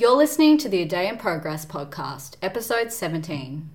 You're listening to the A Day in Progress podcast, episode 17.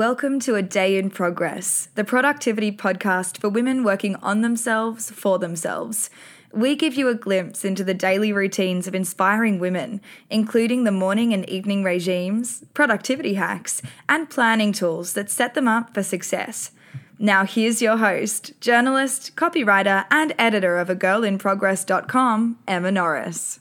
Welcome to A Day in Progress, the productivity podcast for women working on themselves for themselves. We give you a glimpse into the daily routines of inspiring women, including the morning and evening regimes, productivity hacks, and planning tools that set them up for success. Now, here's your host, journalist, copywriter, and editor of a agirlinprogress.com, Emma Norris.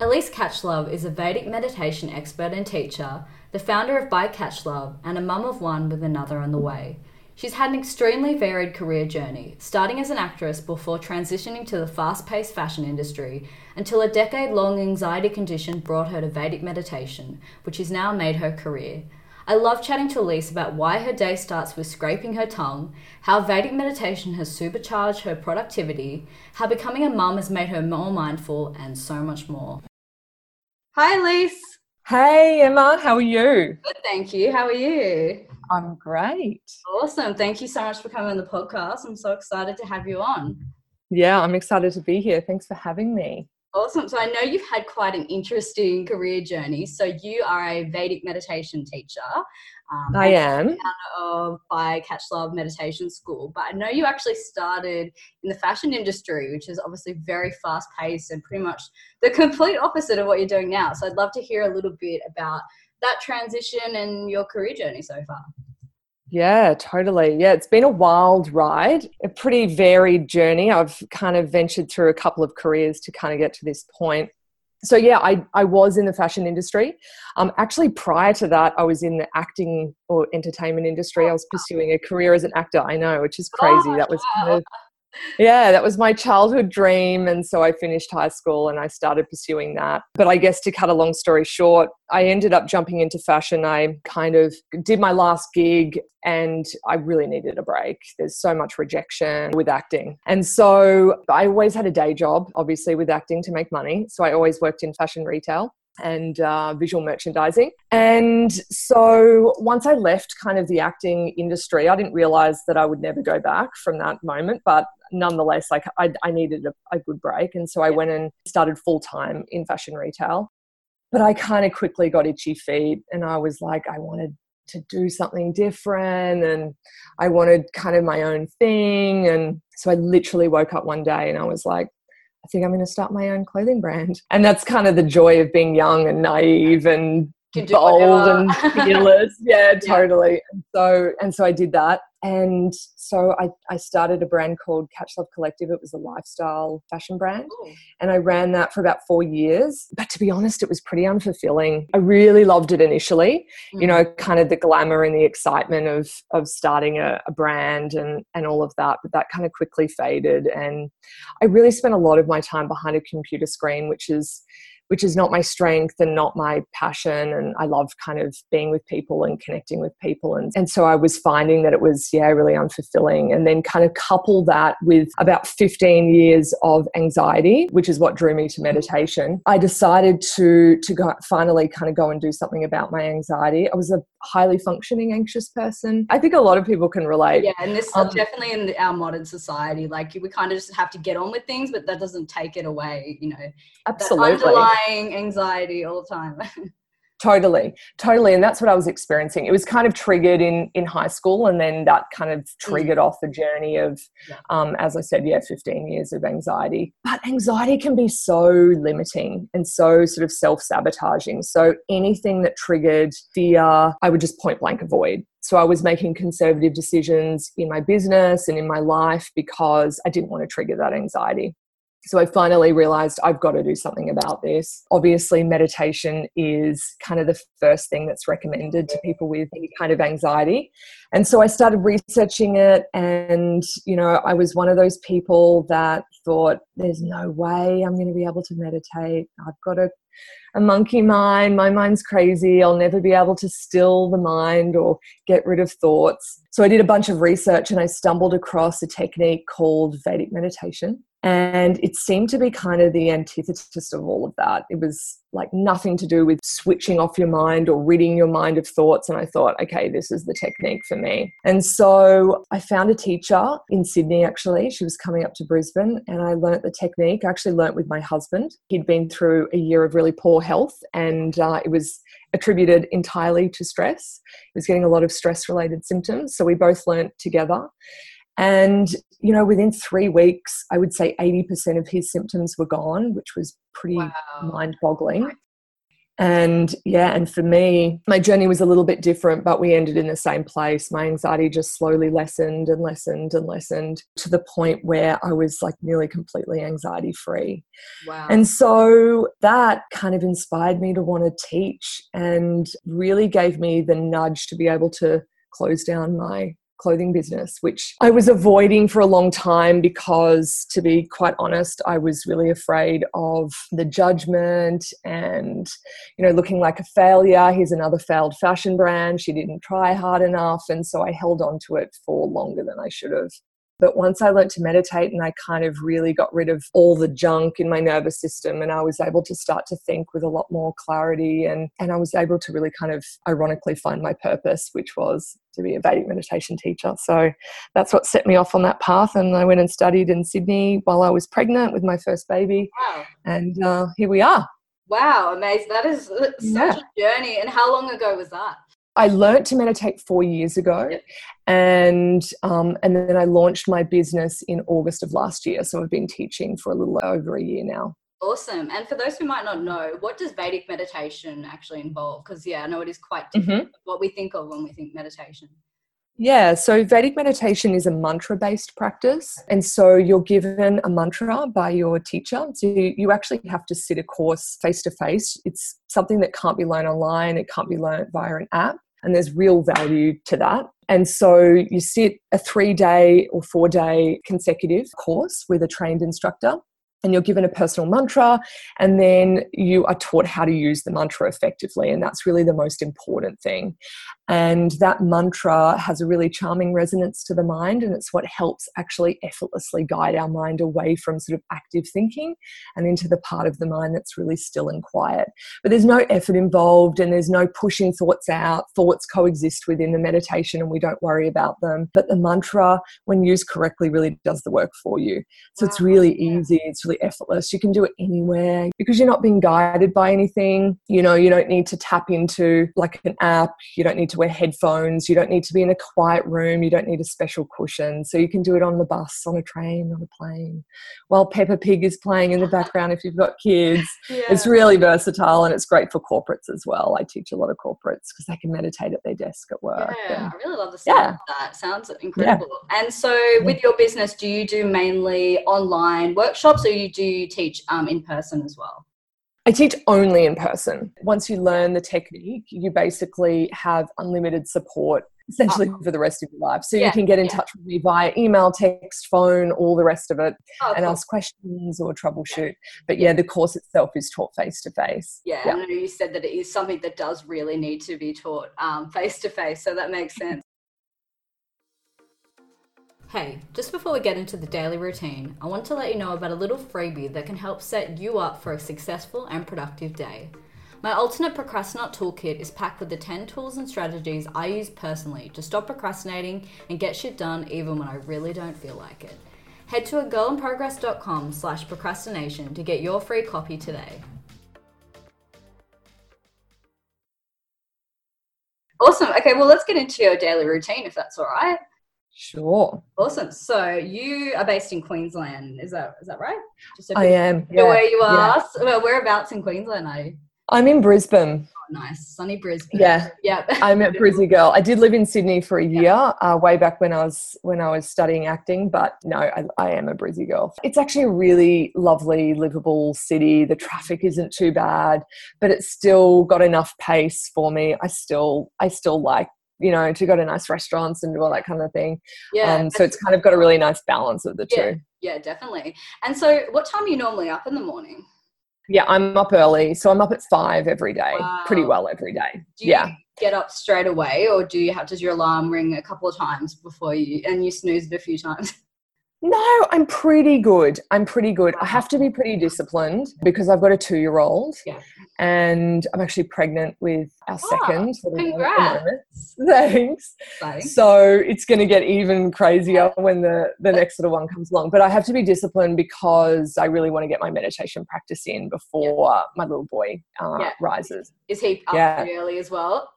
Elise Catchlove is a Vedic meditation expert and teacher the founder of By Catchlove, and a mum of one with another on the way. She's had an extremely varied career journey, starting as an actress before transitioning to the fast paced fashion industry until a decade long anxiety condition brought her to Vedic meditation, which has now made her career. I love chatting to Elise about why her day starts with scraping her tongue, how Vedic meditation has supercharged her productivity, how becoming a mum has made her more mindful, and so much more. Hi, Elise. Hey Emma, how are you? Good, thank you. How are you? I'm great. Awesome. Thank you so much for coming on the podcast. I'm so excited to have you on. Yeah, I'm excited to be here. Thanks for having me. Awesome. So I know you've had quite an interesting career journey. So you are a Vedic meditation teacher. Um, I am. Of by Catchlove Meditation School, but I know you actually started in the fashion industry, which is obviously very fast paced and pretty much the complete opposite of what you're doing now. So I'd love to hear a little bit about that transition and your career journey so far. Yeah, totally. Yeah, it's been a wild ride, a pretty varied journey. I've kind of ventured through a couple of careers to kind of get to this point. So yeah, I, I was in the fashion industry. Um, actually, prior to that, I was in the acting or entertainment industry. I was pursuing a career as an actor. I know, which is crazy. Oh, that was kind of yeah, that was my childhood dream. And so I finished high school and I started pursuing that. But I guess to cut a long story short, I ended up jumping into fashion. I kind of did my last gig and I really needed a break. There's so much rejection with acting. And so I always had a day job, obviously, with acting to make money. So I always worked in fashion retail and uh, visual merchandising. And so once I left kind of the acting industry, I didn't realize that I would never go back from that moment. But nonetheless, like I, I needed a, a, good break. And so I went and started full time in fashion retail. But I kind of quickly got itchy feet and I was like, I wanted to do something different and I wanted kind of my own thing. And so I literally woke up one day and I was like, I think I'm going to start my own clothing brand. And that's kind of the joy of being young and naive and bold and fearless. yeah, totally. Yeah. And so and so I did that. And so I, I started a brand called Catchlove Collective. It was a lifestyle fashion brand. Ooh. And I ran that for about four years. But to be honest, it was pretty unfulfilling. I really loved it initially, mm. you know, kind of the glamour and the excitement of of starting a, a brand and, and all of that. But that kind of quickly faded. And I really spent a lot of my time behind a computer screen, which is which is not my strength and not my passion. And I love kind of being with people and connecting with people. And, and so I was finding that it was, yeah, really unfulfilling. And then kind of couple that with about 15 years of anxiety, which is what drew me to meditation. I decided to, to go, finally kind of go and do something about my anxiety. I was a highly functioning anxious person. I think a lot of people can relate. Yeah, and this um, definitely in our modern society, like we kind of just have to get on with things, but that doesn't take it away. You know, absolutely underlying anxiety all the time. totally totally and that's what i was experiencing it was kind of triggered in in high school and then that kind of mm. triggered off a journey of um, as i said yeah 15 years of anxiety but anxiety can be so limiting and so sort of self-sabotaging so anything that triggered fear i would just point blank avoid so I was making conservative decisions in my business and in my life because I didn't want to trigger that anxiety. So I finally realized I've got to do something about this. Obviously, meditation is kind of the first thing that's recommended to people with any kind of anxiety. And so I started researching it. And, you know, I was one of those people that thought, there's no way I'm going to be able to meditate. I've got a, a monkey mind. My mind's crazy. I'll never be able to still the mind or get rid of thoughts. So I did a bunch of research and I stumbled across a technique called Vedic meditation. And it seemed to be kind of the antithesis of all of that. It was like nothing to do with switching off your mind or ridding your mind of thoughts. And I thought, okay, this is the technique for me. And so I found a teacher in Sydney, actually. She was coming up to Brisbane and I learnt the technique. I actually learnt with my husband. He'd been through a year of really poor health and uh, it was attributed entirely to stress. He was getting a lot of stress related symptoms. So we both learnt together. And, you know, within three weeks, I would say 80% of his symptoms were gone, which was pretty wow. mind boggling. And yeah, and for me, my journey was a little bit different, but we ended in the same place. My anxiety just slowly lessened and lessened and lessened to the point where I was like nearly completely anxiety free. Wow. And so that kind of inspired me to want to teach and really gave me the nudge to be able to close down my clothing business, which I was avoiding for a long time because, to be quite honest, I was really afraid of the judgment and, you know, looking like a failure. Here's another failed fashion brand. She didn't try hard enough. And so I held on to it for longer than I should have. But once I learned to meditate and I kind of really got rid of all the junk in my nervous system and I was able to start to think with a lot more clarity and, and I was able to really kind of ironically find my purpose, which was to be a Vedic meditation teacher. So that's what set me off on that path. And I went and studied in Sydney while I was pregnant with my first baby. Wow. And uh, here we are. Wow, amazing. That is such yeah. a journey. And how long ago was that? I learned to meditate four years ago, yep. and um, and then I launched my business in August of last year. So I've been teaching for a little over a year now. Awesome. And for those who might not know, what does Vedic meditation actually involve? Because yeah, I know it is quite different mm-hmm. what we think of when we think meditation. Yeah, so Vedic meditation is a mantra based practice. And so you're given a mantra by your teacher. So you actually have to sit a course face to face. It's something that can't be learned online, it can't be learned via an app. And there's real value to that. And so you sit a three day or four day consecutive course with a trained instructor and you're given a personal mantra and then you are taught how to use the mantra effectively and that's really the most important thing and that mantra has a really charming resonance to the mind and it's what helps actually effortlessly guide our mind away from sort of active thinking and into the part of the mind that's really still and quiet but there's no effort involved and there's no pushing thoughts out thoughts coexist within the meditation and we don't worry about them but the mantra when used correctly really does the work for you so wow. it's really easy it's really effortless. You can do it anywhere because you're not being guided by anything. You know, you don't need to tap into like an app. You don't need to wear headphones. You don't need to be in a quiet room. You don't need a special cushion. So you can do it on the bus, on a train, on a plane, while Peppa Pig is playing in the background if you've got kids. Yeah. It's really versatile and it's great for corporates as well. I teach a lot of corporates because they can meditate at their desk at work. Yeah, and, I really love the sound yeah. of that. Sounds incredible. Yeah. And so with your business, do you do mainly online workshops or you do you teach um, in person as well? I teach only in person. Once you learn the technique, you basically have unlimited support essentially oh. for the rest of your life. So yeah, you can get in yeah. touch with me via email, text, phone, all the rest of it, oh, and cool. ask questions or troubleshoot. But yeah, the course itself is taught face to face. Yeah, I know you said that it is something that does really need to be taught face to face. So that makes sense. Hey, just before we get into the daily routine, I want to let you know about a little freebie that can help set you up for a successful and productive day. My ultimate procrasti-not toolkit is packed with the 10 tools and strategies I use personally to stop procrastinating and get shit done even when I really don't feel like it. Head to a girlinprogress.com slash procrastination to get your free copy today. Awesome. Okay, well, let's get into your daily routine if that's all right. Sure. Awesome. So you are based in Queensland, is that is that right? Just I am. Yeah. Where you are? Yeah. Well, whereabouts in Queensland are you? I'm in Brisbane. Oh, nice, sunny Brisbane. Yeah, yeah. I'm a Brizzy girl. I did live in Sydney for a year, uh, way back when I was when I was studying acting. But no, I, I am a Brizzy girl. It's actually a really lovely, livable city. The traffic isn't too bad, but it's still got enough pace for me. I still, I still like you know, to go to nice restaurants and do all that kind of thing. Yeah. Um, so it's kind of got a really nice balance of the yeah, two. Yeah, definitely. And so, what time are you normally up in the morning? Yeah, I'm up early, so I'm up at five every day, Wow. pretty well every day. Do you yeah. get up straight away, or do you have does your alarm ring a couple of times before you and you snooze it a few times? No, I'm pretty good. I'm pretty good. I have to be pretty disciplined because I've got a two year old Yeah. and I'm actually pregnant with our Ah, second. congrats. Thanks. Exciting. So it's going to get even crazier when the, the next little one comes along. But I have to be disciplined because I really want to get my meditation practice in before my little boy uh, Yeah. rises. Is he up Yeah. early as well?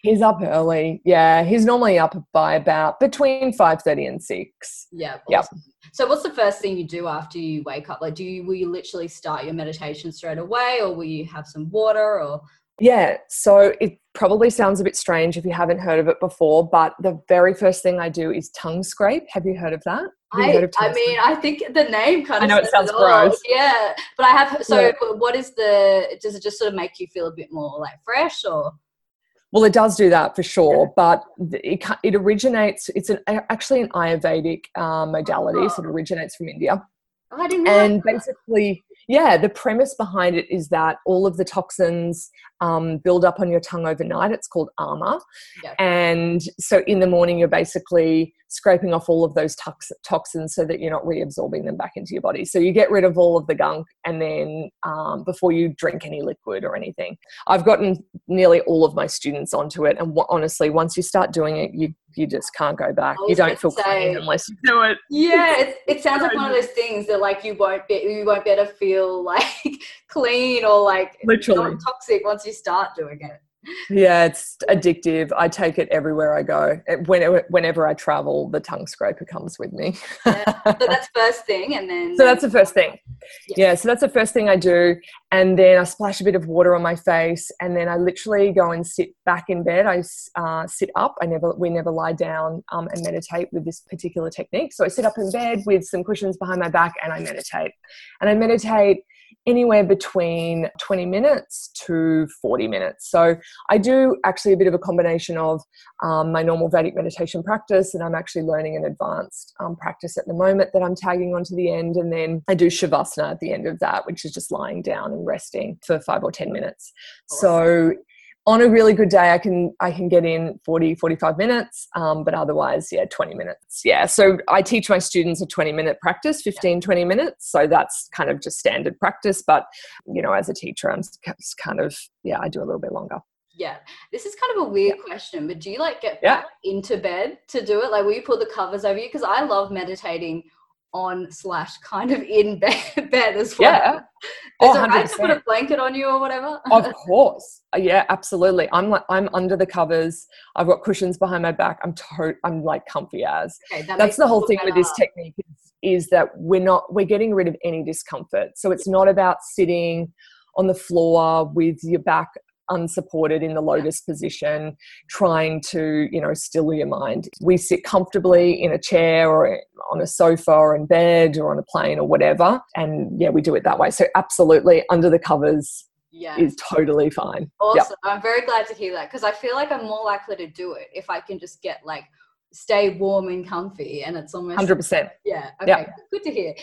He's up early. Yeah, he's normally up by about between 5.30 and 6. Yeah. Yep. So, what's the first thing you do after you wake up? Like, do you will you literally start your meditation straight away, or will you have some water, or Yeah, so it probably sounds a bit strange if you haven't heard of it before, but the very first thing I do is tongue scrape. Have you heard of that? Have you I, heard of I tongue mean, I think the name kind of. I of know it sounds all. gross. Yeah, but I have. So, Yeah. what is the? Does it just sort of make you feel a bit more like fresh, or Well, it does do that for sure, but it, it originates, it's an, actually an Ayurvedic uh, modality, so it originates from India. oh, I didn't know. And basically, yeah, the premise behind it is that all of the toxins um, build up on your tongue overnight. It's called ama. Yeah. And so in the morning, you're basically scraping off all of those tox- toxins so that you're not reabsorbing them back into your body. So you get rid of all of the gunk and then um, before you drink any liquid or anything. I've gotten nearly all of my students onto it. And w- honestly, once you start doing it, you, you just can't go back. You don't feel say- clean unless you do it. Yeah, it, it sounds like one of those things that like you won't be you won't be able to feel like clean or like Literally. not toxic once you start doing it. Yeah, it's addictive. I take it everywhere I go. Whenever, whenever I travel, the tongue scraper comes with me. Yeah. So that's first thing, and then So that's the first thing. Yeah. Yeah, so that's the first thing I do. And then I splash a bit of water on my face, and then I literally go and sit back in bed. I uh, sit up. I never, we never lie down um, and meditate with this particular technique. So I sit up in bed with some cushions behind my back, and I meditate. And I meditate anywhere between 20 minutes to 40 minutes. So I do actually a bit of a combination of um, my normal Vedic meditation practice, and I'm actually learning an advanced um, practice at the moment that I'm tagging onto the end. And then I do Shavasana at the end of that, which is just lying down and resting for five or 10 minutes. So on a really good day, I can I can get in 40, 45 minutes, um, but otherwise, yeah, 20 minutes. Yeah. So I teach my students a 20 minute practice, 15, 20 minutes. So that's kind of just standard practice. But, you know, as a teacher, I'm kind of, yeah, I do a little bit longer. Yeah, this is kind of a weird question, but do you like get Yeah. back into bed to do it? Like, will you pull the covers over you? Because I love meditating on slash kind of in bed, bed as well. Yeah. Is Oh, it right to put a blanket on you or whatever? of course. Uh, yeah absolutely. I'm like i'm under the covers. I've got cushions behind my back. I'm to- i'm like comfy as. Okay, that that's the whole thing with this technique is, is that we're not we're getting rid of any discomfort. So it's not about sitting on the floor with your back unsupported in the lotus position trying to you know still your mind we sit comfortably in a chair or on a sofa or in bed or on a plane or whatever and yeah we do it that way so absolutely under the covers Yeah. is totally fine Awesome. I'm very glad to hear that because I feel like I'm more likely to do it if I can just get like stay warm and comfy and it's almost 100% yeah okay Yep. good to hear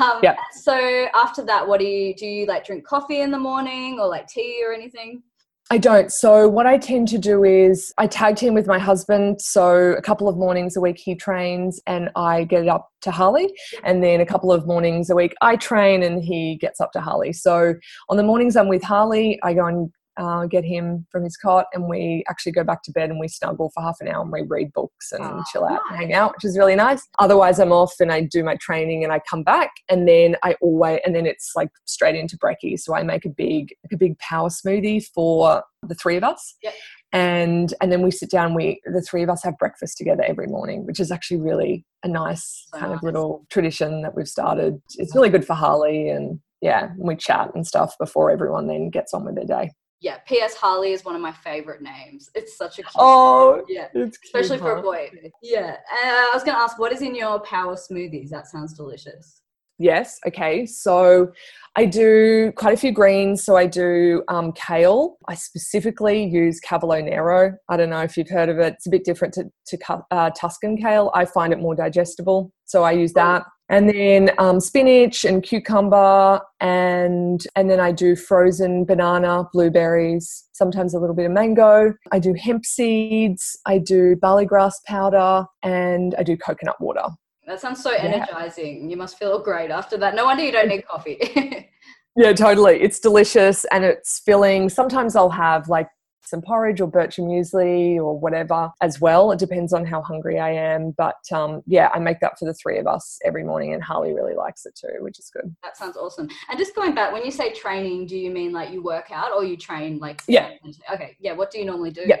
um Yep. so after that what do you do you like drink coffee in the morning or like tea or anything I don't. So what I tend to do is I tag team with my husband. So a couple of mornings a week he trains and I get up to Harley. And then a couple of mornings a week I train and he gets up to Harley. So on the mornings I'm with Harley, I go and uh, get him from his cot and we actually go back to bed and we snuggle for half an hour and we read books and Oh, chill out and hang out, which is really nice. Otherwise I'm off and I do my training and I come back and then I always and then it's like straight into brekkie. So I make a big a big power smoothie for the three of us. Yep. And and then we sit down. We the three of us have breakfast together every morning, which is actually really a nice So kind of little tradition that we've started. It's really good for Harley, and yeah, we chat and stuff before everyone then gets on with their day. Yeah, P.S. Harley is one of my favorite names. It's such a cute Oh, name. yeah, it's especially cute, for a boy. Yeah, uh, I was gonna ask, what is in your power smoothies? That sounds delicious. Yes. Okay. So I do quite a few greens. So I do um, kale. I specifically use Cavolo Nero. I don't know if you've heard of it. It's a bit different to, to uh, Tuscan kale. I find it more digestible. So I use that. And then um, spinach and cucumber, and and then I do frozen banana, blueberries, sometimes a little bit of mango. I do hemp seeds. I do barley grass powder, and I do coconut water. That sounds so energizing. You must feel great after that. No wonder you don't need coffee. Yeah, totally. It's delicious and it's filling. Sometimes I'll have like some porridge or bircher muesli or whatever as well. It depends on how hungry I am. But um, yeah, I make that for the three of us every morning, and Harley really likes it too, which is good. that sounds awesome. And just going back, when you say training, do you mean like you work out or you train like? Yeah. Okay. Yeah. What do you normally do? Yeah.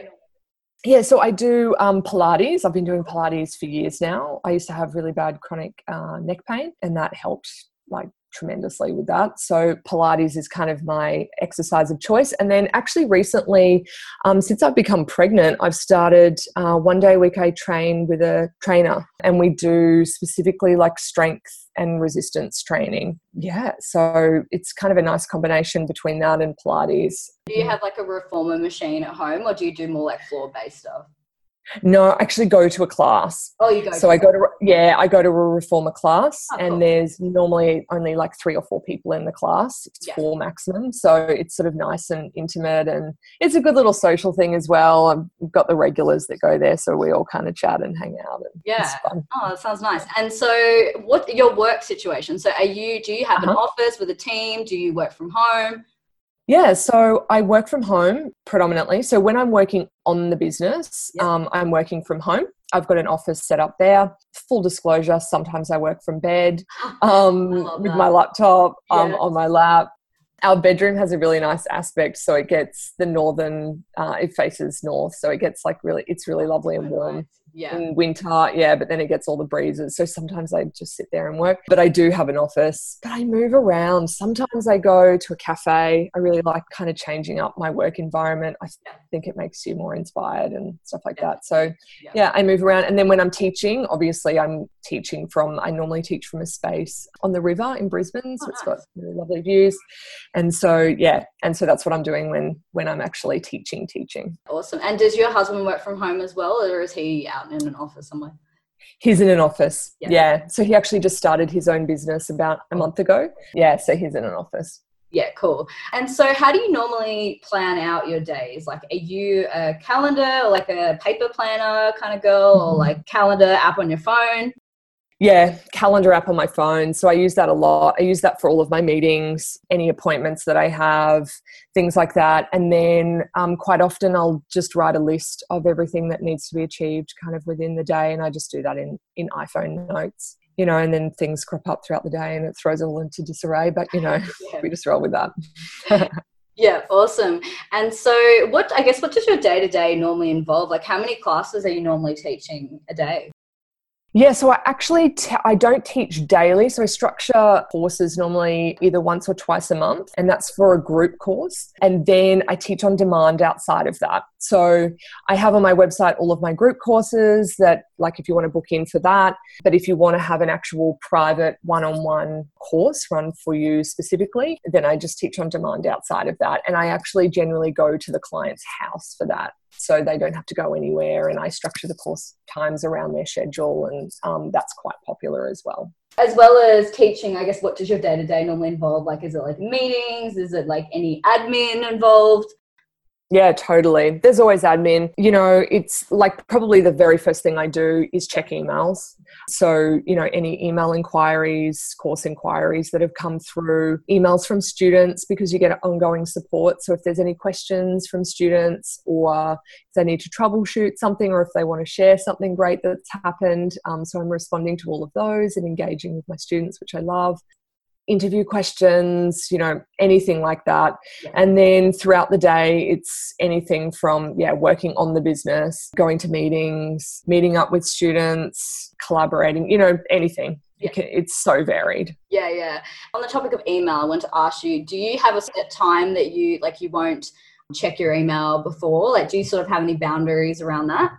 Yeah, so I do um, Pilates. I've been doing Pilates for years now. I used to have really bad chronic uh, neck pain, and that helped like tremendously with that. So Pilates is kind of my exercise of choice. And then actually recently, um, since I've become pregnant, I've started uh, one day a week. I train with a trainer, and we do specifically like strength and resistance training. Yeah, so it's kind of a nice combination between that and Pilates. Do you have like a reformer machine at home, or do you do more like floor based stuff? No, I actually go to a class. Oh, you go. So I go to yeah, I go to a reformer class, Oh, cool. and there's normally only like three or four people in the class. It's Yeah. four maximum, so it's sort of nice and intimate, and it's a good little social thing as well. I've got the regulars that go there, so we all kind of chat and hang out, and Yeah. Oh, that sounds nice. And so, what your work situation? So, are you? Do you have an Uh-huh. office with a team? Do you work from home? Yeah, so I work from home predominantly. So when I'm working on the business, Yep. um, I'm working from home. I've got an office set up there. Full disclosure, sometimes I work from bed um, with that. my laptop um, Yeah. on my lap. Our bedroom has a really nice aspect, so it gets the northern. Uh, it faces north, so it gets like really. It's really lovely and warm Yeah. in winter, yeah, but then it gets all the breezes. So sometimes I just sit there and work. But I do have an office, but I move around. Sometimes I go to a cafe. I really like kind of changing up my work environment. I think it makes you more inspired and stuff like Yeah. that. So Yeah. yeah, I move around. And then when I'm teaching, obviously I'm teaching from, I normally teach from a space on the river in Brisbane. So Oh, it's got really lovely views. And so, yeah, and so that's what I'm doing when, when I'm actually teaching, teaching. Awesome. And does your husband work from home as well, or is he out in an office somewhere? He's in an office. Yeah. Yeah. So he actually just started his own business about a month ago. Yeah. So he's in an office. Yeah, cool. And so, how do you normally plan out your days? Like, are you a calendar or like a paper planner kind of girl, or Mhm. like calendar app on your phone? Yeah. Calendar app on my phone. So I use that a lot. I use that for all of my meetings, any appointments that I have, things like that. And then um, quite often I'll just write a list of everything that needs to be achieved kind of within the day. And I just do that in, in iPhone notes, you know, and then things crop up throughout the day and it throws it all into disarray. But, you know, Yeah. we just roll with that. Yeah, awesome. And so, what I guess what does your day to day normally involve? Like, how many classes are you normally teaching a day? Yeah, so I actually I don't teach daily, so I structure courses normally either once or twice a month, and that's for a group course. And then I teach on demand outside of that. So I have on my website all of my group courses that, like, if you want to book in for that, but if you want to have an actual private one-on-one course run for you specifically, then I just teach on demand outside of that, and I actually generally go to the client's house for that so they don't have to go anywhere and i structure the course times around their schedule and um, that's quite popular as well As well as teaching, I guess what does your day to day normally involve? Like, is it like meetings? Is it like any admin involved? Yeah totally. There's always admin. You know it's like probably the very first thing i do is check emails. So you know any email inquiries course inquiries that have come through emails from students because you get ongoing support. So if there's any questions from students or if they need to troubleshoot something or if they want to share something great that's happened um, so i'm responding to all of those and engaging with my students which i love interview questions you know anything like that Yeah. and then throughout the day it's anything from yeah working on the business going to meetings meeting up with students collaborating you know anything yeah. it can, it's so varied. Yeah, yeah. On the topic of email, I want to ask you: Do you have a set time that you like? You won't check your email before? Like, do you sort of have any boundaries around that?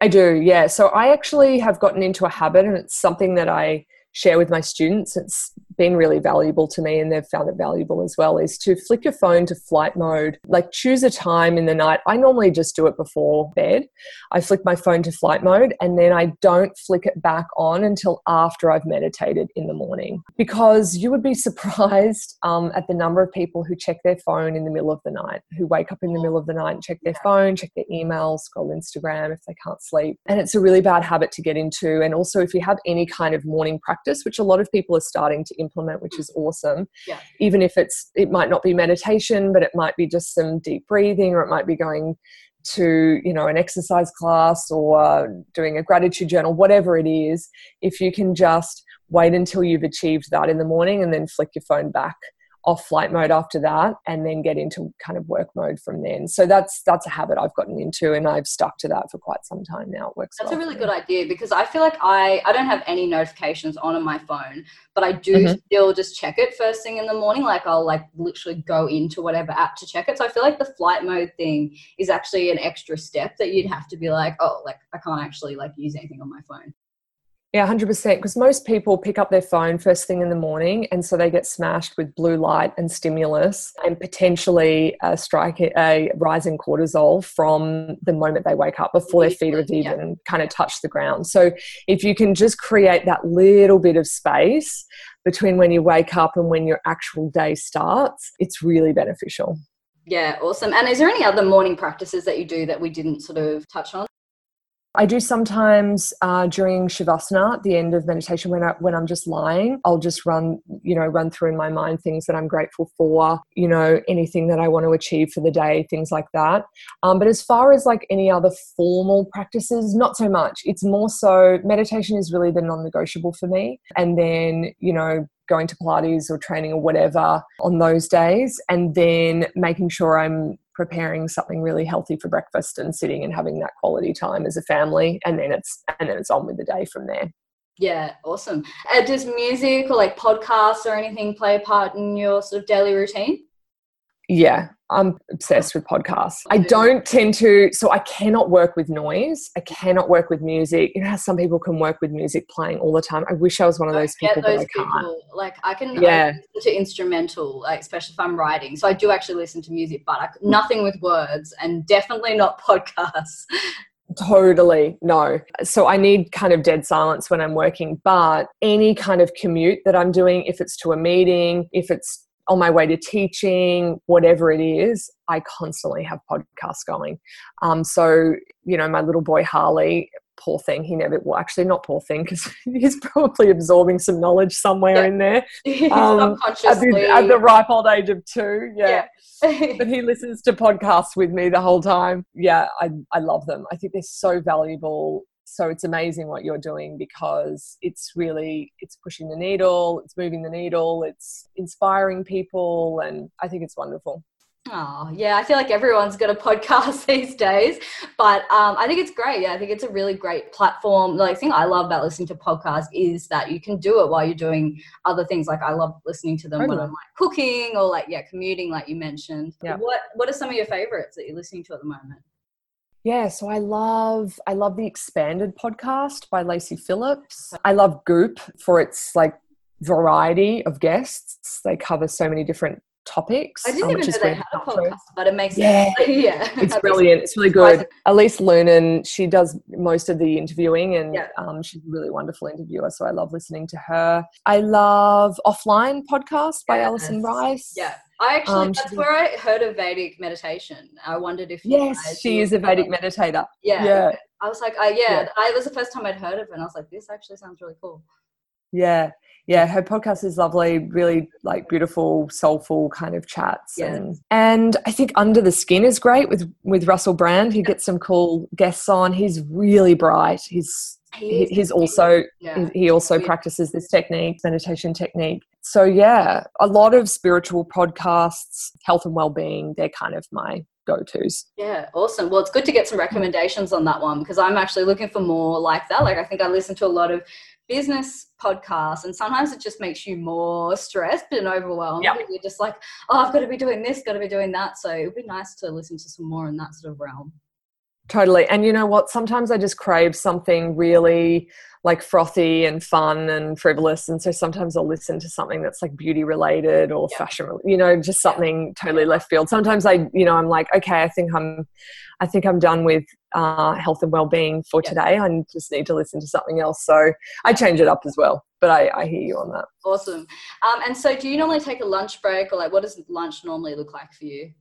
I do, yeah. So I actually have gotten into a habit, and it's something that I share with my students. It's been really valuable to me and they've found it valuable as well is to flick your phone to flight mode. Like choose a time in the night. I normally just do it before bed. I flick my phone to flight mode and then I don't flick it back on until after I've meditated in the morning. Because you would be surprised um, at the number of people who check their phone in the middle of the night, who wake up in the middle of the night and check their phone, check their emails, scroll Instagram if they can't sleep. And it's a really bad habit to get into. And also, if you have any kind of morning practice, which a lot of people are starting to implement, which is mm-hmm. awesome. Yeah. Even if it's, it might not be meditation, but it might be just some deep breathing, or it might be going to you know an exercise class or doing a gratitude journal whatever it is if you can just wait until you've achieved that in the morning and then flick your phone back off flight mode after that and then get into kind of work mode from then. So that's that's a habit i've gotten into and i've stuck to that for quite some time now. It works that's well a really good idea because i feel like i i don't have any notifications on on my phone but i do mm-hmm. still just check it first thing in the morning. Like i'll like literally go into whatever app to check it. So i feel like the flight mode thing is actually an extra step that you'd have to be like oh like i can't actually like use anything on my phone yeah, 100%. Because most people pick up their phone first thing in the morning, and so they get smashed with blue light and stimulus and potentially a strike a rising cortisol from the moment they wake up before their feet have even yeah. kind of touched the ground. So if you can just create that little bit of space between when you wake up and when your actual day starts, it's really beneficial. Yeah, awesome. And is there any other morning practices that you do that we didn't sort of touch on? I do sometimes uh, during shavasana, at the end of meditation, when I when I'm just lying, I'll just run, you know, run through in my mind things that I'm grateful for, you know, anything that I want to achieve for the day, things like that. Um, but as far as like any other formal practices, not so much. It's more so meditation is really the non-negotiable for me, and then you know going to Pilates or training or whatever on those days, and then making sure I'm preparing something really healthy for breakfast and sitting and having that quality time as a family and then it's and then it's on with the day from there. Yeah awesome. Uh, does music or like podcasts or anything play a part in your sort of daily routine yeah, I'm obsessed with podcasts. I don't tend to, so I cannot work with noise. I cannot work with music. You know how some people can work with music playing all the time. I wish I was one of those people, those I people. can't. Like I can, yeah. I listen to instrumental, like especially if I'm writing. So I do actually listen to music, but I, nothing with words, and definitely not podcasts. Totally no. So I need kind of dead silence when I'm working, but any kind of commute that I'm doing, if it's to a meeting, if it's on my way to teaching, whatever it is, I constantly have podcasts going. Um, so, you know, my little boy Harley, poor thing, he never, well, actually, not poor thing, because he's probably absorbing some knowledge somewhere yeah. in there. Um, at, the, at, the, ripe old age of two. Yeah. yeah. but he listens to podcasts with me the whole time. Yeah, I, I love them. I think they're so valuable so it's amazing what you're doing because it's really it's pushing the needle it's moving the needle it's inspiring people and i think it's wonderful Oh, yeah, I feel like everyone's got a podcast these days, but um, I think it's great. Yeah, I think it's a really great platform. The like, thing I love about listening to podcasts is that you can do it while you're doing other things. Like I love listening to them totally. when I'm like cooking or like yeah, commuting, like you mentioned. Yeah. What What are some of your favorites that you're listening to at the moment? Yeah, so I love I love the expanded podcast by Lacy Phillips. I love Goop for its like variety of guests. They cover so many different topics. I didn't um, even know they had a podcast, but it makes yeah, sense. yeah, it's brilliant. It's really good. Elise Loehnen, she does most of the interviewing, and yeah. um, she's a really wonderful interviewer. So I love listening to her. I love Offline podcast by yes. Alison Rice. Yeah. I actually, um, that's where I heard of Vedic meditation. I wondered if yes, she is a Vedic meditator. Yeah, yeah. I was like, uh, yeah, yeah, I was the first time I'd heard of it, and I was like, this actually sounds really cool. Yeah, yeah, her podcast is lovely, really like beautiful, soulful kind of chats, yes. and and I think Under the Skin is great with with Russell Brand. He gets some cool guests on. He's really bright. He's he he's also yeah. he also practices this technique meditation technique so yeah a lot of spiritual podcasts health and well-being they're kind of my go tos. Yeah, awesome. Well, it's good to get some recommendations on that one because I'm actually looking for more like that. Like, I think I listen to a lot of business podcasts and sometimes it just makes you more stressed and overwhelmed yep. you're just like oh i've got to be doing this got to be doing that so it would be nice to listen to some more in that sort of realm totally. And you know what? Sometimes i just crave something really like frothy and fun and frivolous. And so sometimes i'll listen to something that's like beauty related or yeah. fashion you know just something totally left field. Sometimes i you know i'm like okay i think i'm i think i'm done with uh, health and well-being for yeah. today. I just need to listen to something else. So i change it up as well. But i, I hear you on that. Awesome. Um, and so do you normally take a lunch break? Or like what does lunch normally look like for you?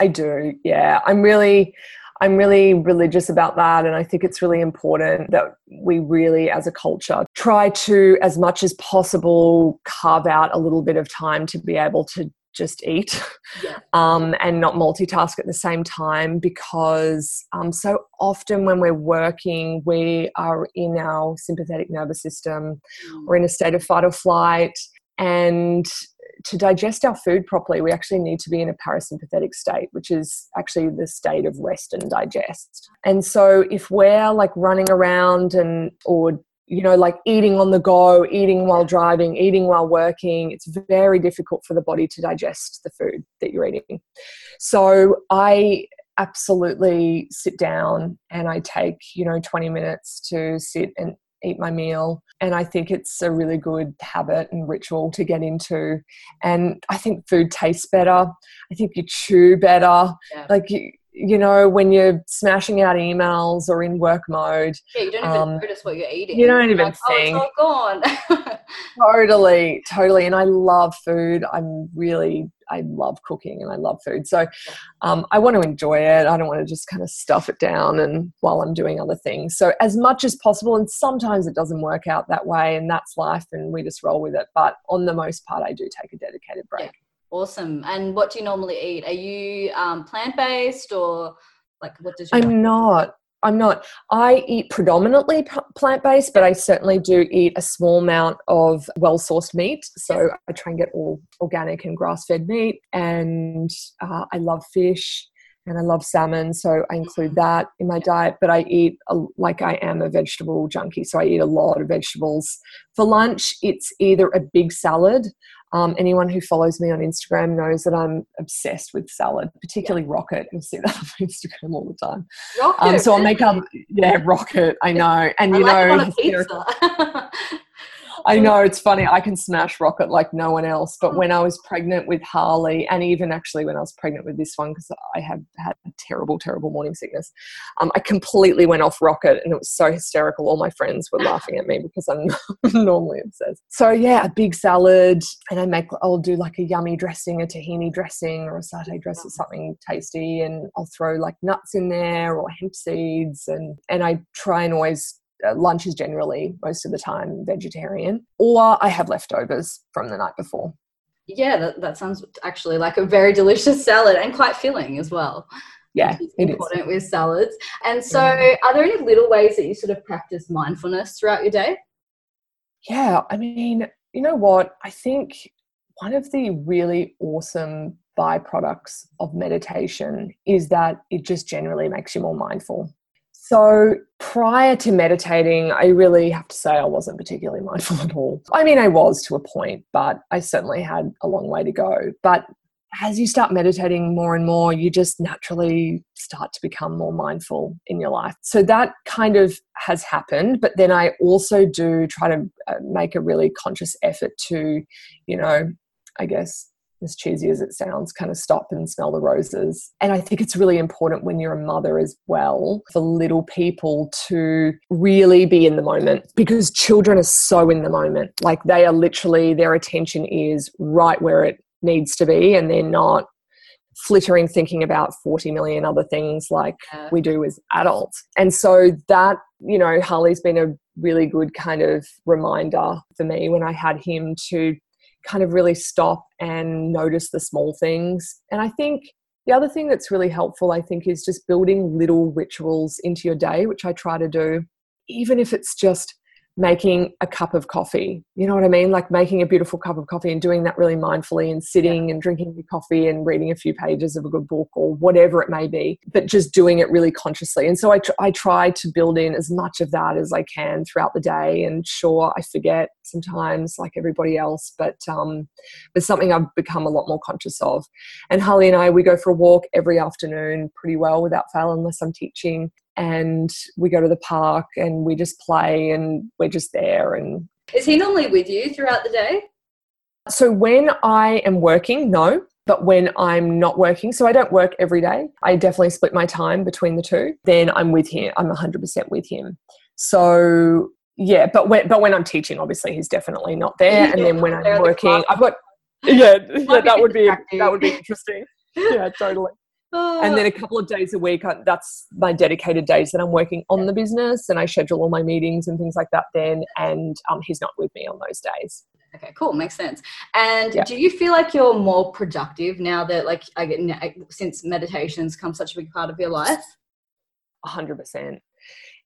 I do, yeah. I'm really, I'm really religious about that. And I think it's really important that we really, as a culture, try to, as much as possible, carve out a little bit of time to be able to just eat yeah. um, and not multitask at the same time because um, so often when we're working, we are in our sympathetic nervous system, mm. we're in a state of fight or flight. And to digest our food properly, we actually need to be in a parasympathetic state, which is actually the state of rest and digest. And so if we're like running around and, or, you know, like eating on the go, eating while driving, eating while working, it's very difficult for the body to digest the food that you're eating. So I absolutely sit down and I take, you know, 20 minutes to sit and eat my meal. And I think it's a really good habit and ritual to get into. And I think food tastes better. I think you chew better. Yeah. Like you, you know, when you're smashing out emails or in work mode. Yeah, you don't even um, notice what you're eating. You don't even like, think. Oh, it's all gone. totally, totally. And I love food. I'm really I love cooking and I love food. So um, I want to enjoy it. I don't want to just kind of stuff it down and while I'm doing other things. So as much as possible, and sometimes it doesn't work out that way, and that's life, and we just roll with it. But on the most part, I do take a dedicated break. Yeah. Awesome. And what do you normally eat? Are you um, plant based or like what does? I'm not. I'm not. I eat predominantly plant based, but I certainly do eat a small amount of well sourced meat. So I try and get all organic and grass fed meat. And uh, I love fish and I love salmon. So I include mm-hmm. that in my diet. But I eat a, like I am a vegetable junkie. So I eat a lot of vegetables. For lunch, it's either a big salad um, anyone who follows me on Instagram knows that I'm obsessed with salad, particularly yeah. rocket. You'll see that on Instagram all the time. Rocket. Um, so I'll make up, yeah, rocket. I know, and I you like know, I know it's funny. I can smash rocket like no one else. But when I was pregnant with Harley, and even actually when I was pregnant with this one, because I have had a terrible, terrible morning sickness, um, I completely went off rocket, and it was so hysterical. All my friends were laughing at me because I'm normally obsessed. So yeah, a big salad, and I make. I'll do like a yummy dressing, a tahini dressing, or a satay dress, or something tasty, and I'll throw like nuts in there or hemp seeds, and and I try and always uh, lunch is generally most of the time vegetarian, or I have leftovers from the night before. Yeah, that, that sounds actually like a very delicious salad and quite filling as well. Yeah, it's important with salads. And so, yeah. are there any little ways that you sort of practice mindfulness throughout your day? Yeah, I mean, you know what? I think one of the really awesome byproducts of meditation is that it just generally makes you more mindful. So prior to meditating, I really have to say I wasn't particularly mindful at all. I mean, I was to a point, but I certainly had a long way to go. But as you start meditating more and more, you just naturally start to become more mindful in your life. So that kind of has happened. But then I also do try to uh, make a really conscious effort to, you know, I guess as cheesy as it sounds, kind of stop and smell the roses. And I think it's really important when you're a mother as well for little people to really be in the moment because children are so in the moment. Like they are literally, their attention is right where it needs to be and they're not flittering thinking about 40 million other things like yeah. we do as adults. And so that, you know, Harley's been a really good kind of reminder for me when I had him to kind of really stop and notice the small things. And I think the other thing that's really helpful, I think, is just building little rituals into your day, which I try to do, even if it's just making a cup of coffee. You know what I mean? Like making a beautiful cup of coffee and doing that really mindfully and sitting yeah. and drinking your coffee and reading a few pages of a good book or whatever it may be, but just doing it really consciously. And so I, tr- I try to build in as much of that as I can throughout the day. And sure, I forget sometimes like everybody else, but um, it's something I've become a lot more conscious of. And Harley and I, we go for a walk every afternoon pretty well without fail, unless I'm teaching and we go to the park and we just play and we're just there and is he normally with you throughout the day? So when i am working no but when i'm not working so i don't work every day. I definitely split my time between the two then i'm with him i'm 100% with him. So yeah but when but when i'm teaching obviously he's definitely not there. And then when i'm working i've got yeah, yeah that would be that would be interesting. Yeah totally and then a couple of days a week, that's my dedicated days that I'm working on the business and I schedule all my meetings and things like that then. And um, he's not with me on those days. Okay, cool. Makes sense. And yeah. do you feel like you're more productive now that, like, I get since meditation's come such a big part of your life? A hundred percent.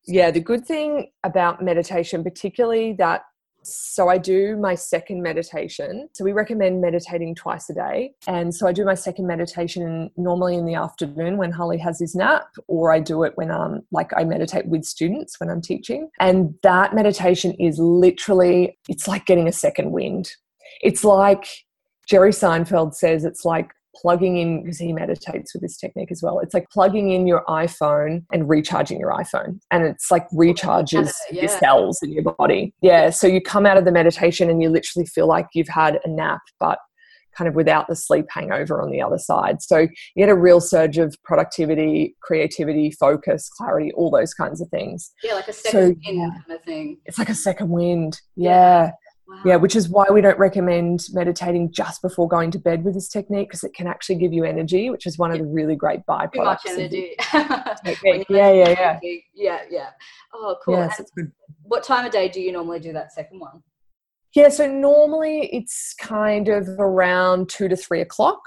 Yeah, the good thing about meditation, particularly that so I do my second meditation. So we recommend meditating twice a day. And so I do my second meditation normally in the afternoon when Harley has his nap, or I do it when I'm like I meditate with students when I'm teaching. And that meditation is literally, it's like getting a second wind. It's like Jerry Seinfeld says, it's like plugging in because he meditates with this technique as well. It's like plugging in your iPhone and recharging your iPhone. And it's like recharges yeah. your cells in your body. Yeah. So you come out of the meditation and you literally feel like you've had a nap, but kind of without the sleep hangover on the other side. So you get a real surge of productivity, creativity, focus, clarity, all those kinds of things. Yeah, like a second so, wind yeah. kind of thing. It's like a second wind. Yeah. Wow. Yeah, which is why we don't recommend meditating just before going to bed with this technique because it can actually give you energy, which is one of the really great byproducts. Too much energy. yeah, yeah, yeah. Yeah, yeah. Oh, cool. Good. What time of day do you normally do that second one? Yeah, so normally it's kind of around two to three o'clock,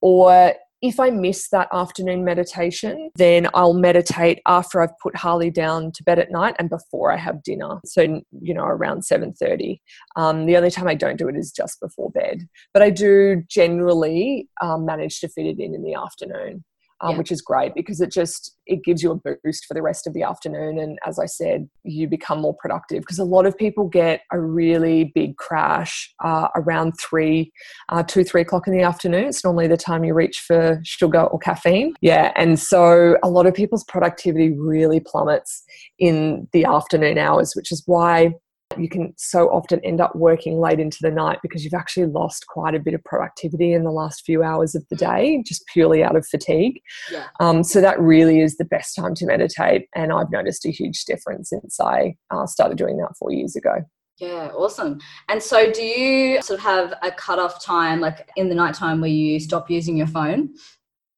or if I miss that afternoon meditation, then I'll meditate after I've put Harley down to bed at night and before I have dinner. So you know, around seven thirty. Um, the only time I don't do it is just before bed, but I do generally um, manage to fit it in in the afternoon um, yeah. which is great because it just it gives you a boost for the rest of the afternoon. And as i said you become more productive because a lot of people get a really big crash uh, around three uh, two three o'clock in the afternoon. It's normally the time you reach for sugar or caffeine. Yeah. And so a lot of people's productivity really plummets in the afternoon hours which is why you can so often end up working late into the night because you've actually lost quite a bit of productivity in the last few hours of the mm. day, just purely out of fatigue. Yeah. Um, so that really is the best time to meditate. And I've noticed a huge difference since I uh, started doing that four years ago. Yeah, awesome. And so, do you sort of have a cutoff time, like in the nighttime, where you stop using your phone?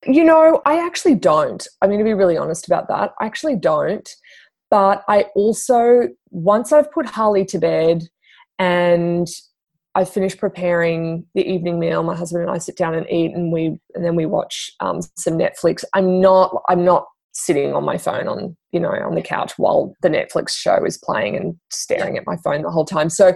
You know, I actually don't. I'm going to be really honest about that. I actually don't. But I also, once I've put Harley to bed and I finish preparing the evening meal, my husband and I sit down and eat, and we and then we watch um, some Netflix. I'm not I'm not sitting on my phone on you know on the couch while the Netflix show is playing and staring at my phone the whole time. So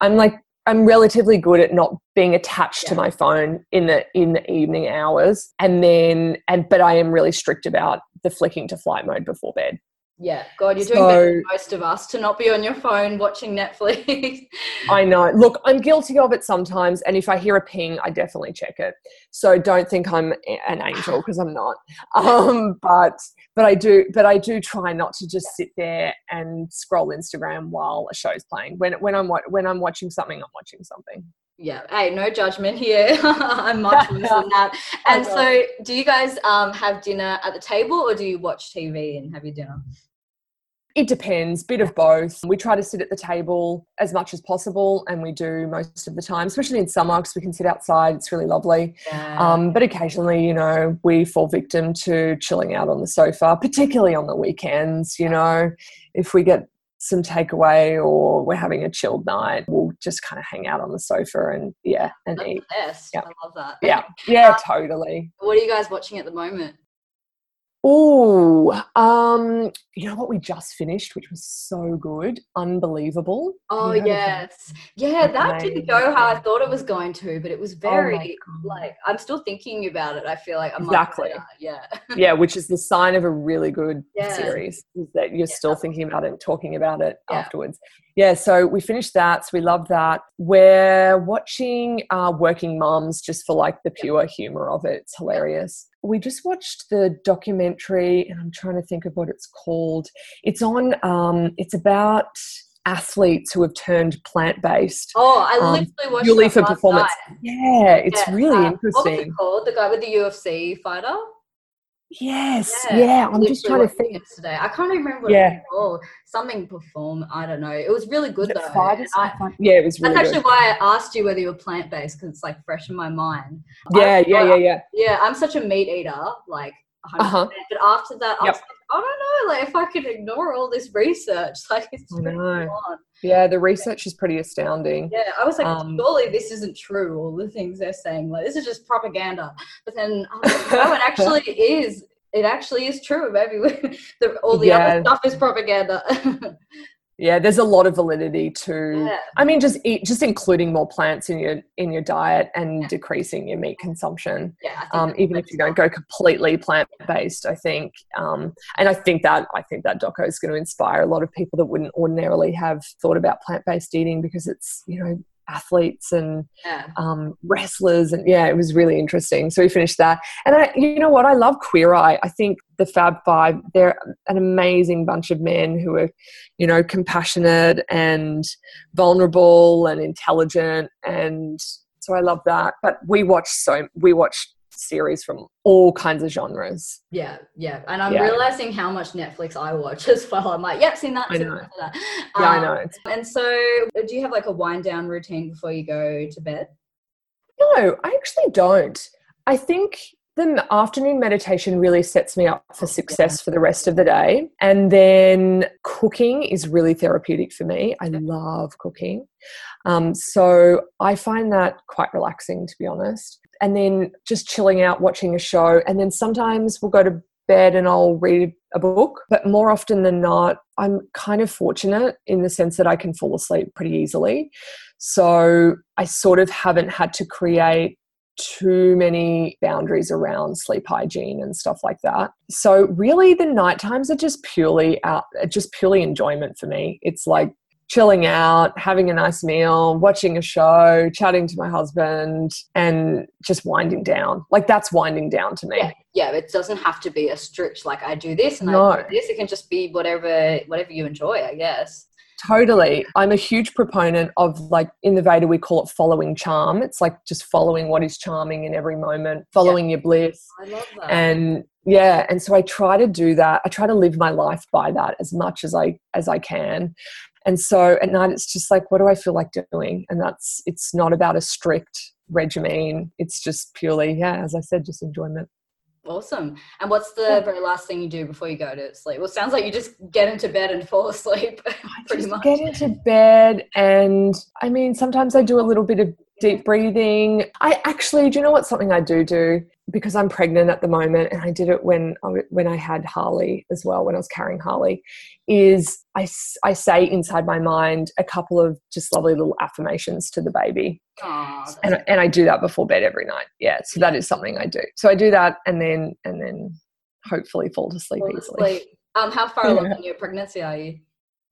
I'm like I'm relatively good at not being attached yeah. to my phone in the in the evening hours, and then and but I am really strict about the flicking to flight mode before bed. Yeah, God, you're doing so, better than most of us to not be on your phone watching Netflix. I know. Look, I'm guilty of it sometimes, and if I hear a ping, I definitely check it. So don't think I'm an angel because I'm not. Um, but but I do but I do try not to just sit there and scroll Instagram while a show's playing. When when I'm when I'm watching something, I'm watching something. Yeah, hey, no judgment here. I'm much worse than that. And so, do you guys um, have dinner at the table, or do you watch TV and have your dinner? It depends, bit of both. We try to sit at the table as much as possible, and we do most of the time, especially in summer because we can sit outside. It's really lovely. Yeah. Um, but occasionally, you know, we fall victim to chilling out on the sofa, particularly on the weekends. You know, if we get some takeaway or we're having a chilled night, we'll just kind of hang out on the sofa and yeah, and That's eat. Best. I love that. Yeah, yeah, um, totally. What are you guys watching at the moment? Oh, um, you know what we just finished, which was so good, unbelievable. Oh yes, yeah. That didn't go how I thought it was going to, but it was Oh very God. like I'm still thinking about it. I feel like month Exactly. Yeah, yeah, which is the sign of a really good Yeah. series, is that you're still thinking about it and talking about it Yeah. afterwards. Yeah, so we finished that, so we love that. We're watching uh, Working Moms just for like the pure humor of it. It's hilarious. We just watched the documentary, and I'm trying to think of what it's called. It's on. Um, it's about athletes who have turned plant based. Oh, I Um, literally watched purely for performance. night. Yeah, it's Yeah, really uh, What was it called? The guy with the UFC fighter. Yes, Yeah, yeah. I I'm just trying to think. Today, I can't even remember what Yeah. it was called. Something perform. I don't know. It was really good Was though. five I- Yeah, it was really that's good. actually why I asked you whether you were plant based because it's like fresh in my mind. Yeah, I- yeah, yeah, yeah. Yeah, I'm such a meat eater, like 100%. Uh-huh. But after that, I Yep. was like, I don't know, like if I could ignore all this research, like it's I pretty. Yeah, the research is pretty astounding. Yeah, I was like, Um, surely this isn't true. All the things they're saying, like this is just propaganda. But then, I like, no, it actually is. It actually is true. Maybe we, the, all the Yeah. other stuff is propaganda. Yeah, there's a lot of validity to. yeah, I mean, just eat, just including more plants in your in your diet and Yeah. decreasing your meat consumption. yeah. Um, even if you don't go completely plant based, I think, um, and I think that I think that doco is going to inspire a lot of people that wouldn't ordinarily have thought about plant based eating because it's you know athletes and Yeah. um, wrestlers and yeah it was really interesting. So we finished that. And I, you know what? I love queer eye. I think the fab five they're an amazing bunch of men who are you know compassionate and vulnerable and intelligent. And so i love that. But we watched so we watch series from all kinds of genres Yeah, yeah, and I'm Yeah. realizing how much Netflix I watch as well. I'm like, yep, seen that. I seen know. that, that. yeah i Um, know And so, do you have like a wind down routine before you go to bed? No, I actually don't. I think the afternoon meditation really sets me up for success for the rest of the day. And then cooking is really therapeutic for me. I love cooking. Um, so I find that quite relaxing, to be honest. And then just chilling out, watching a show. And then sometimes we'll go to bed and I'll read a book. But more often than not, I'm kind of fortunate in the sense that I can fall asleep pretty easily. So I sort of haven't had to create too many boundaries around sleep hygiene and stuff like that. So really the night times are just purely out just purely enjoyment for me. It's like chilling out, having a nice meal, watching a show, chatting to my husband and just winding down. Like that's winding down to me. Yeah, yeah. It doesn't have to be a strict like I do this and I do this. It can just be whatever whatever you enjoy, I guess. Totally. I'm a huge proponent of like in the Veda we call it following charm. It's like just following what is charming in every moment, following your bliss. I love that. And yeah, and so I try to do that. I try to live my life by that as much as I as I can. And so at night it's just like what do I feel like doing? And that's it's not about a strict regimen. It's just purely, yeah, as I said, just enjoyment. awesome. And what's the very last thing you do before you go to sleep? Well, it sounds like you just get into bed and fall asleep. Pretty just much. get into bed and i mean sometimes i do a little bit of deep breathing i actually do you know what something i do do because i'm pregnant at the moment and i did it when I, when i had harley as well when i was carrying harley is I, I say inside my mind a couple of just lovely little affirmations to the baby Aw, that's and, and i do that before bed every night yeah so that is something i do so i do that and then and then hopefully fall to sleep fall easily asleep. Um, how far along Yeah. in your pregnancy are you?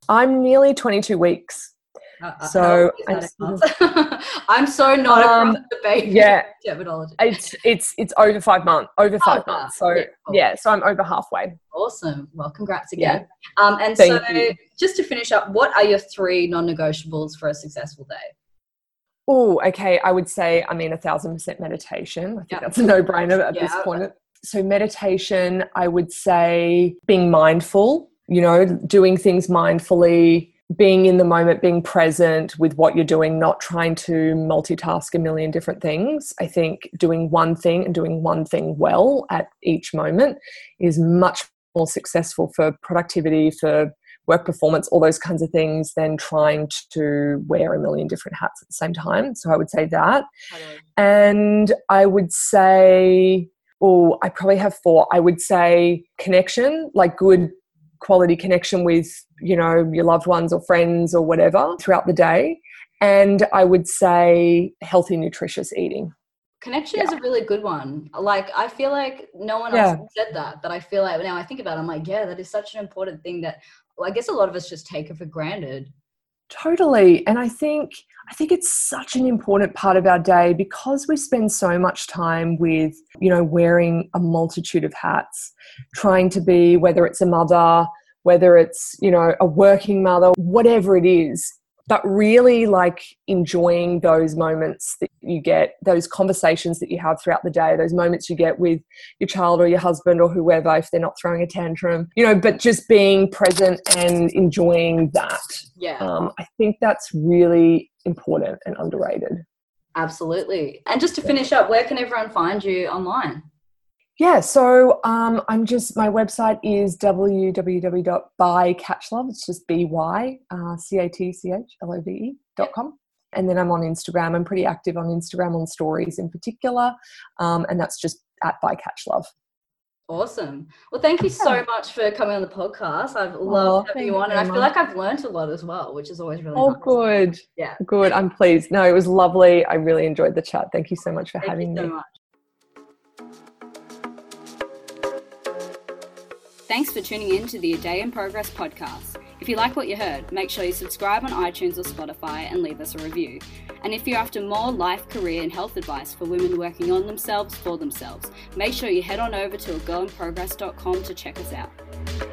i'm nearly 22 weeks Uh, So, I'm is that in months? I'm so not Um, across the baby yeah. terminology. it's it's it's over five months over five months so Yeah, yeah, so i'm over halfway Awesome. Well, congrats Yeah. again. Um, and Thank so, you. just to finish up, what are your three non-negotiables for a successful day? oh okay i would say i mean a thousand percent meditation i think Yeah. that's a no-brainer at this point so meditation i would say being mindful you know doing things mindfully being in the moment being present with what you're doing not trying to multitask a million different things. I think doing one thing and doing one thing well at each moment is much more successful for productivity for work performance all those kinds of things than trying to wear a million different hats at the same time. So i would say that. And I would say oh, I probably have four. I would say connection, like good quality connection with, you know, your loved ones or friends or whatever throughout the day. And I would say healthy, nutritious eating. Connection yeah. is a really good one. Like I feel like no one else said that, but I feel like now I think about it, I'm like, yeah, that is such an important thing that well, I guess a lot of us just take it for granted. Totally. And I think I think it's such an important part of our day because we spend so much time with, you know, wearing a multitude of hats, trying to be whether it's a mother, whether it's, you know, a working mother, whatever it is but really like enjoying those moments that you get, those conversations that you have throughout the day, those moments you get with your child or your husband or whoever if they're not throwing a tantrum, you know, but just being present and enjoying that. Yeah. Um, I think that's really important and underrated. Absolutely. And just to finish up, where can everyone find you online? Yeah, so um, I'm just, my website is www.bycatchlove. It's just B Y uh, C A T C H L O V E dot com. And then I'm on Instagram. I'm pretty active on Instagram on stories in particular. Um, and that's just at bycatchlove. Awesome. Well, thank you so much for coming on the podcast. I've loved oh, having you on, and I feel like I've learned a lot as well, which is always really. Oh, nice. good. Yeah, good. I'm pleased. No, it was lovely. I really enjoyed the chat. Thank you so much for thank having so me. Much. Thanks for tuning in to the A Day in Progress podcast. If you like what you heard, make sure you subscribe on iTunes or Spotify and leave us a review. And if you're after more life, career, and health advice for women working on themselves for themselves, make sure you head on over to agirlinprogress.com to check us out.